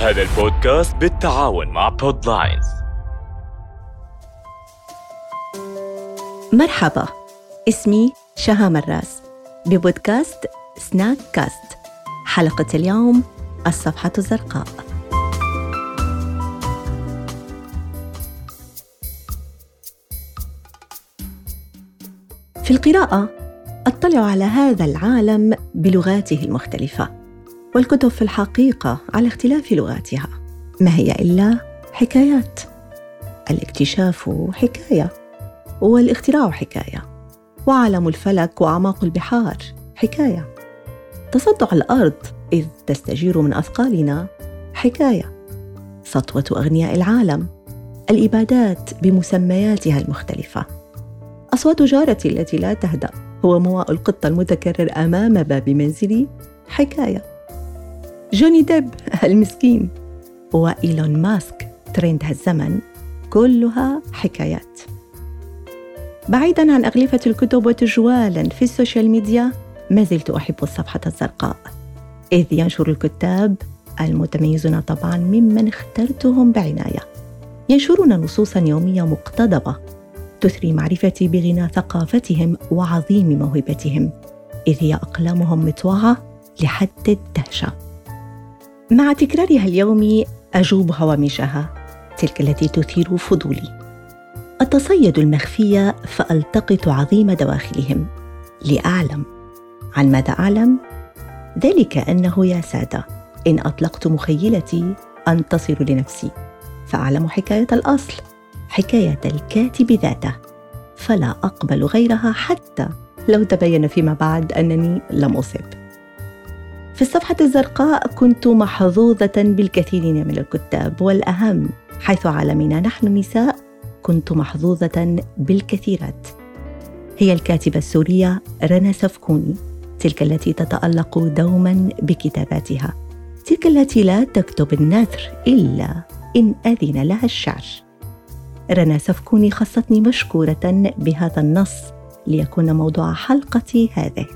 هذا البودكاست بالتعاون مع بودلاينز مرحبا اسمي شها مراس ببودكاست سناك كاست حلقة اليوم الصفحة الزرقاء. في القراءة أطلع على هذا العالم بلغاته المختلفة. والكتب في الحقيقة على اختلاف لغاتها. ما هي إلا حكايات؟ الاكتشاف حكاية والاختراع حكاية وعالم الفلك وأعماق البحار حكاية. تصدع الأرض إذ تستجير من أثقالنا حكاية. سطوة أغنياء العالم الإبادات بمسمياتها المختلفة. أصوات جارتي التي لا تهدأ هو مواء القطة المتكرر أمام باب منزلي حكاية. جوني ديب المسكين. وإيلون ماسك ترند هالزمن كلها حكايات. بعيدا عن أغلفة الكتب وتجوالا في ال social media ما زلت أحب الصفحة الزرقاء إذ ينشر الكتاب المتميزون طبعا ممن اخترتهم بعناية. ينشرون نصوصا يومية مقتضبة تثري معرفتي بغنى ثقافتهم وعظيم موهبتهم إذ هي أقلامهم مطوعة لحد الدهشة. مع تكرارها اليومي أجوب هوامشها تلك التي تثير فضولي أتصيد المخفية فألتقط عظيم دواخلهم لأعلم عن ماذا أعلم؟ ذلك أنه يا سادة إن أطلقت مخيلتي أنتصر لنفسي فأعلم حكاية الأصل حكاية الكاتب ذاته فلا أقبل غيرها حتى لو تبين فيما بعد أنني لم أصب في الصفحة الزرقاء كنت محظوظة بالكثيرين من الكتاب والأهم حيث عالمنا نحن النساء كنت محظوظة بالكثيرات. هي الكاتبة السورية رنا سفكوني تلك التي تتألق دوما بكتاباتها. تلك التي لا تكتب النثر إلا إن أذن لها الشعر. رنا سفكوني خصتني مشكورة بهذا النص ليكون موضوع حلقتي هذه.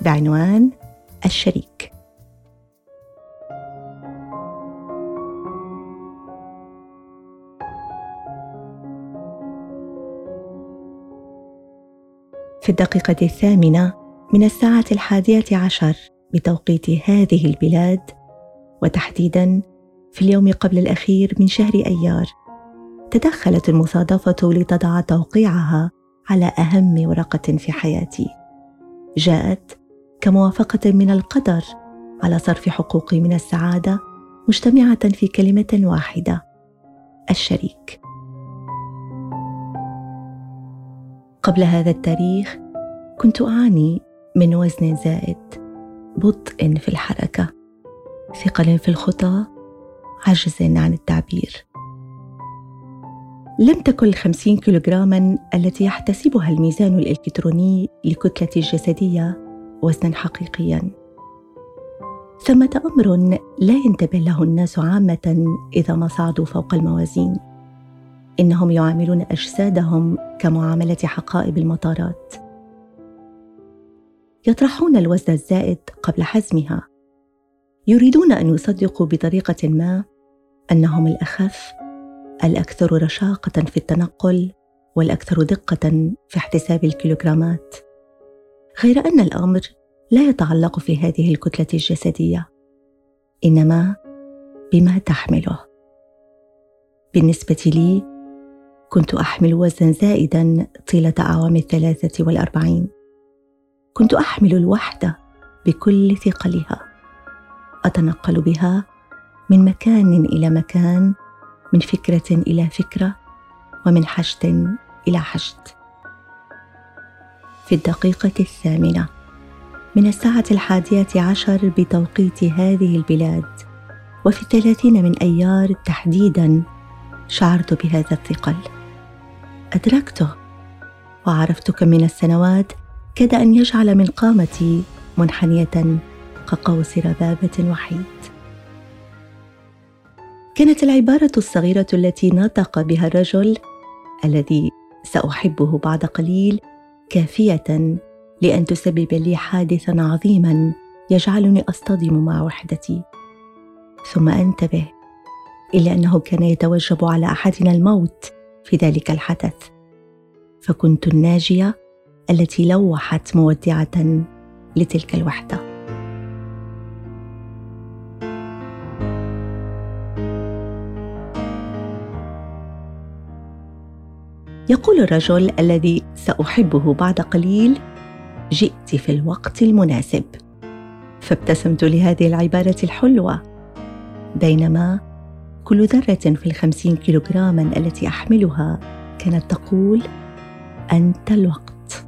بعنوان الشريك. في الدقيقة الثامنة من الساعة الحادية عشر بتوقيت هذه البلاد وتحديدا في اليوم قبل الأخير من شهر أيار تدخلت المصادفة لتضع توقيعها على أهم ورقة في حياتي. جاءت كموافقة من القدر على صرف حقوقي من السعادة مجتمعة في كلمة واحدة الشريك. قبل هذا التاريخ كنت أعاني من وزن زائد بطء في الحركة ثقل في الخطى عجز عن التعبير. لم تكن الخمسين كيلوغراما التي يحتسبها الميزان الإلكتروني لكتلة الجسدية وزنا حقيقيا. ثمة أمر لا ينتبه له الناس عامة إذا ما صعدوا فوق الموازين. إنهم يعاملون أجسادهم كمعاملة حقائب المطارات. يطرحون الوزن الزائد قبل حزمها. يريدون أن يصدقوا بطريقة ما أنهم الأخف الأكثر رشاقة في التنقل والأكثر دقة في احتساب الكيلوغرامات. غير أن الأمر لا يتعلق في هذه الكتلة الجسدية إنما بما تحمله. بالنسبة لي كنت أحمل وزنا زائدا طيلة أعوام الثلاثة والأربعين. كنت أحمل الوحدة بكل ثقلها. أتنقل بها من مكان إلى مكان من فكرة إلى فكرة ومن حشد إلى حشد. في الدقيقة الثامنة من الساعة الحادية عشر بتوقيت هذه البلاد وفي الثلاثين من أيار تحديدا شعرت بهذا الثقل. أدركته وعرفت كم من السنوات كاد أن يجعل من قامتي منحنية كقوس ربابة وحيد. كانت العبارة الصغيرة التي نطق بها الرجل الذي سأحبه بعد قليل كافية لأن تسبب لي حادثا عظيما يجعلني أصطدم مع وحدتي. ثم أنتبه إلا أنه كان يتوجب على أحدنا الموت في ذلك الحدث. فكنت الناجية التي لوحت مودعة لتلك الوحدة. يقول الرجل الذي سأحبه بعد قليل جئت في الوقت المناسب. فابتسمت لهذه العبارة الحلوة. بينما كل ذره في الخمسين كيلوغراما التي احملها كانت تقول انت الوقت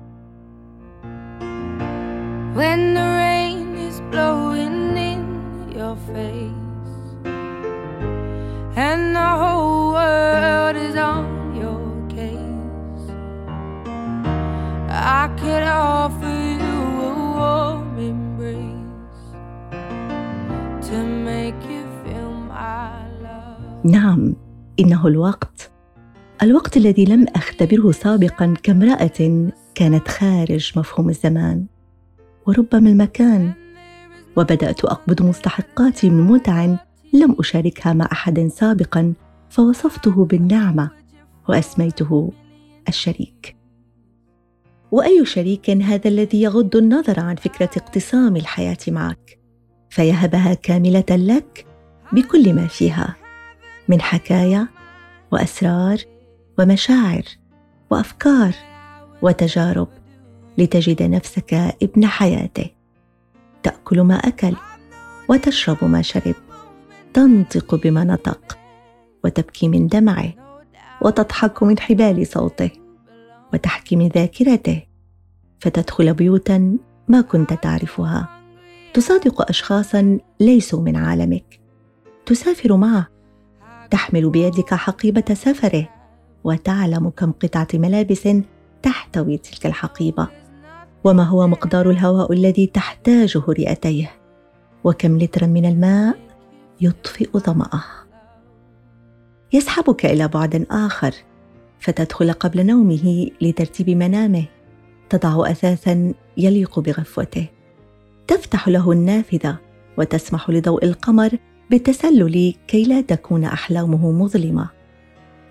When the rain is blowing in your face and the whole world is on your case, I could offer نعم إنه الوقت. الوقت الذي لم أختبره سابقا كامرأة كانت خارج مفهوم الزمان وربما المكان. وبدأت أقبض مستحقاتي من متع لم أشاركها مع أحد سابقا فوصفته بالنعمة وأسميته الشريك. وأي شريك هذا الذي يغض النظر عن فكرة اقتسام الحياة معك؟ فيهبها كاملة لك بكل ما فيها. من حكايا وأسرار ومشاعر وأفكار وتجارب لتجد نفسك ابن حياته. تأكل ما أكل وتشرب ما شرب. تنطق بما نطق وتبكي من دمعه وتضحك من حبال صوته وتحكي من ذاكرته. فتدخل بيوتا ما كنت تعرفها. تصادق أشخاصا ليسوا من عالمك. تسافر معه تحمل بيدك حقيبة سفره وتعلم كم قطعة ملابس تحتوي تلك الحقيبة. وما هو مقدار الهواء الذي تحتاجه رئتيه؟ وكم لترا من الماء يطفئ ظمأه؟ يسحبك إلى بعد آخر فتدخل قبل نومه لترتيب منامه تضع اثاثا يليق بغفوته. تفتح له النافذة وتسمح لضوء القمر بالتسلل كي لا تكون أحلامه مظلمة.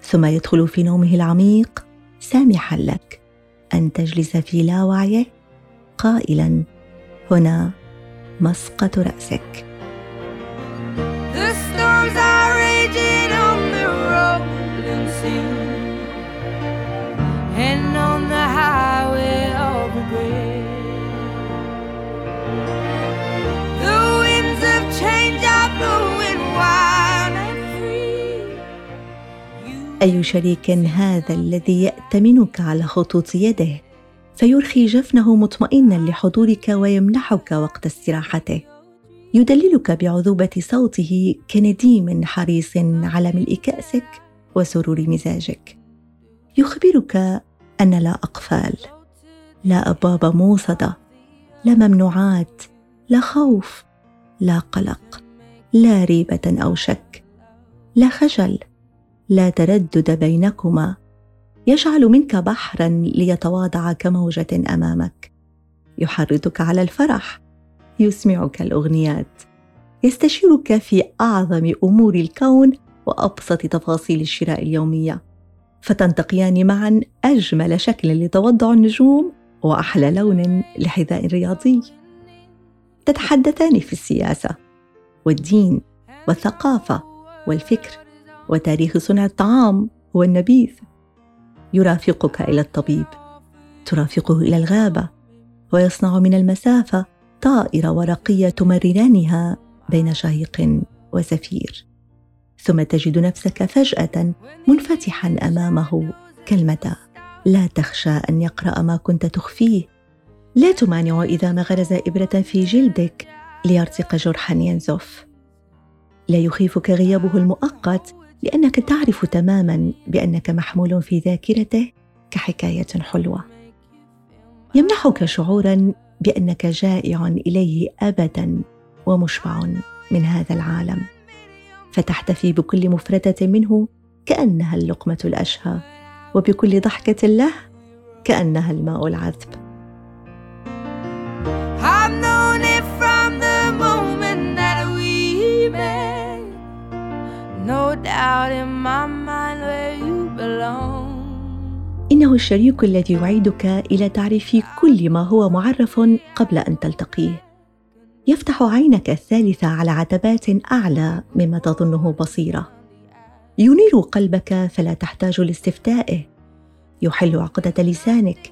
ثم يدخل في نومه العميق سامحا لك. أن تجلس في لاوعيه قائلا هنا مسقط رأسك. أي شريك هذا الذي ياتمنك على خطوط يده؟ فيرخي جفنه مطمئنا لحضورك ويمنحك وقت استراحته. يدللك بعذوبة صوته كنديم حريص على ملء كأسك وسرور مزاجك. يخبرك أن لا أقفال لا أبواب موصدة لا ممنوعات لا خوف لا قلق لا ريبة أو شك لا خجل لا تردد بينكما. يجعل منك بحرا ليتواضع كموجة أمامك. يحرضك على الفرح. يسمعك الأغنيات. يستشيرك في أعظم أمور الكون وأبسط تفاصيل الشراء اليومية. فتنتقيان معا أجمل شكل لتوضع النجوم وأحلى لون لحذاء رياضي. تتحدثان في السياسة والدين والثقافة والفكر. وتاريخ صنع الطعام والنبيذ يرافقك إلى الطبيب. ترافقه إلى الغابة. ويصنع من المسافة طائره ورقية تمررانها بين شهيق وزفير ثم تجد نفسك فجأة منفتحا أمامه كالمدى لا تخشى أن يقرأ ما كنت تخفيه. لا تمانع إذا ما غرز إبرة في جلدك ليرتق جرحا ينزف. لا يخيفك غيابه المؤقت لأنك تعرف تماما بأنك محمول في ذاكرته كحكاية حلوة. يمنحك شعورا بأنك جائع إليه ابدا ومشبع من هذا العالم. فتحتفي بكل مفردة منه كأنها اللقمة الأشهى وبكل ضحكة له كأنها الماء العذب. No doubt in my mind where you belong. إنه الشريك الذي يعيدك إلى تعريف كل ما هو معرف قبل أن تلتقيه. يفتح عينك الثالثة على عتبات أعلى مما تظنه بصيرة. ينير قلبك فلا تحتاج لاستفتائه. يحل عقدة لسانك.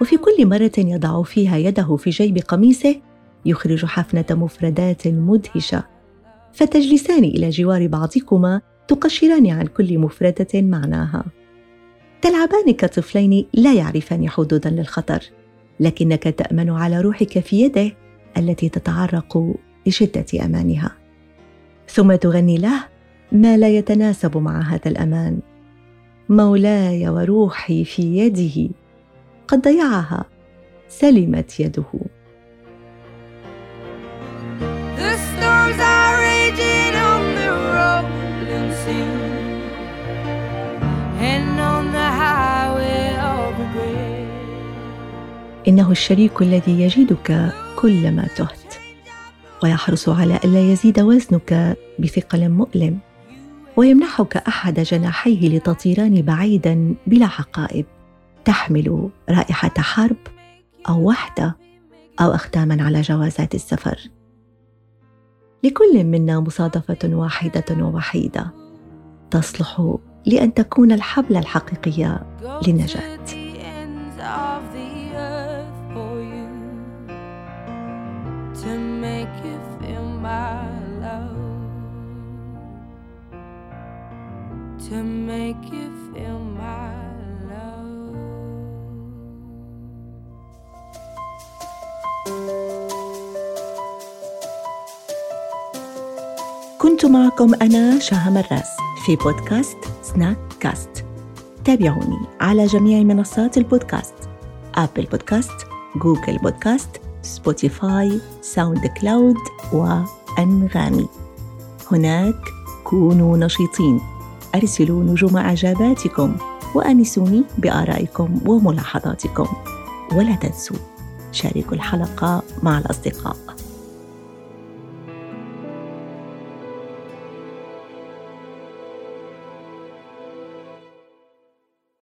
وفي كل مرة يضع فيها يده في جيب قميصه يخرج حفنة مفردات مدهشة فتجلسان إلى جوار بعضكما تقشران عن كل مفردة معناها. تلعبان كطفلين لا يعرفان حدودا للخطر لكنك تأمن على روحك في يده التي تتعرق لشدة أمانها. ثم تغني له ما لا يتناسب مع هذا الأمان. مولاي وروحي في يده. قد ضيعها سلمت يده. إنه الشريك الذي يجدك كلما تهت. ويحرص على ألا يزيد وزنك بثقل مؤلم. ويمنحك أحد جناحيه لتطيران بعيدا بلا حقائب. تحمل رائحة حرب أو وحدة أو اختاما على جوازات السفر. لكل منا مصادفة واحدة ووحيدة. تصلح لأن تكون الحبل الحقيقي للنجاة. To make you feel my love. كنت معكم أنا شاها مراس في بودكاست سناك كاست تابعوني على جميع منصات البودكاست أبل بودكاست جوجل بودكاست سبوتيفاي ساوند كلاود وأنغامي هناك كونوا نشيطين. أرسلوا نجوم إعجاباتكم وأنسوني بآرائكم وملاحظاتكم. ولا تنسوا شاركوا الحلقة مع الأصدقاء.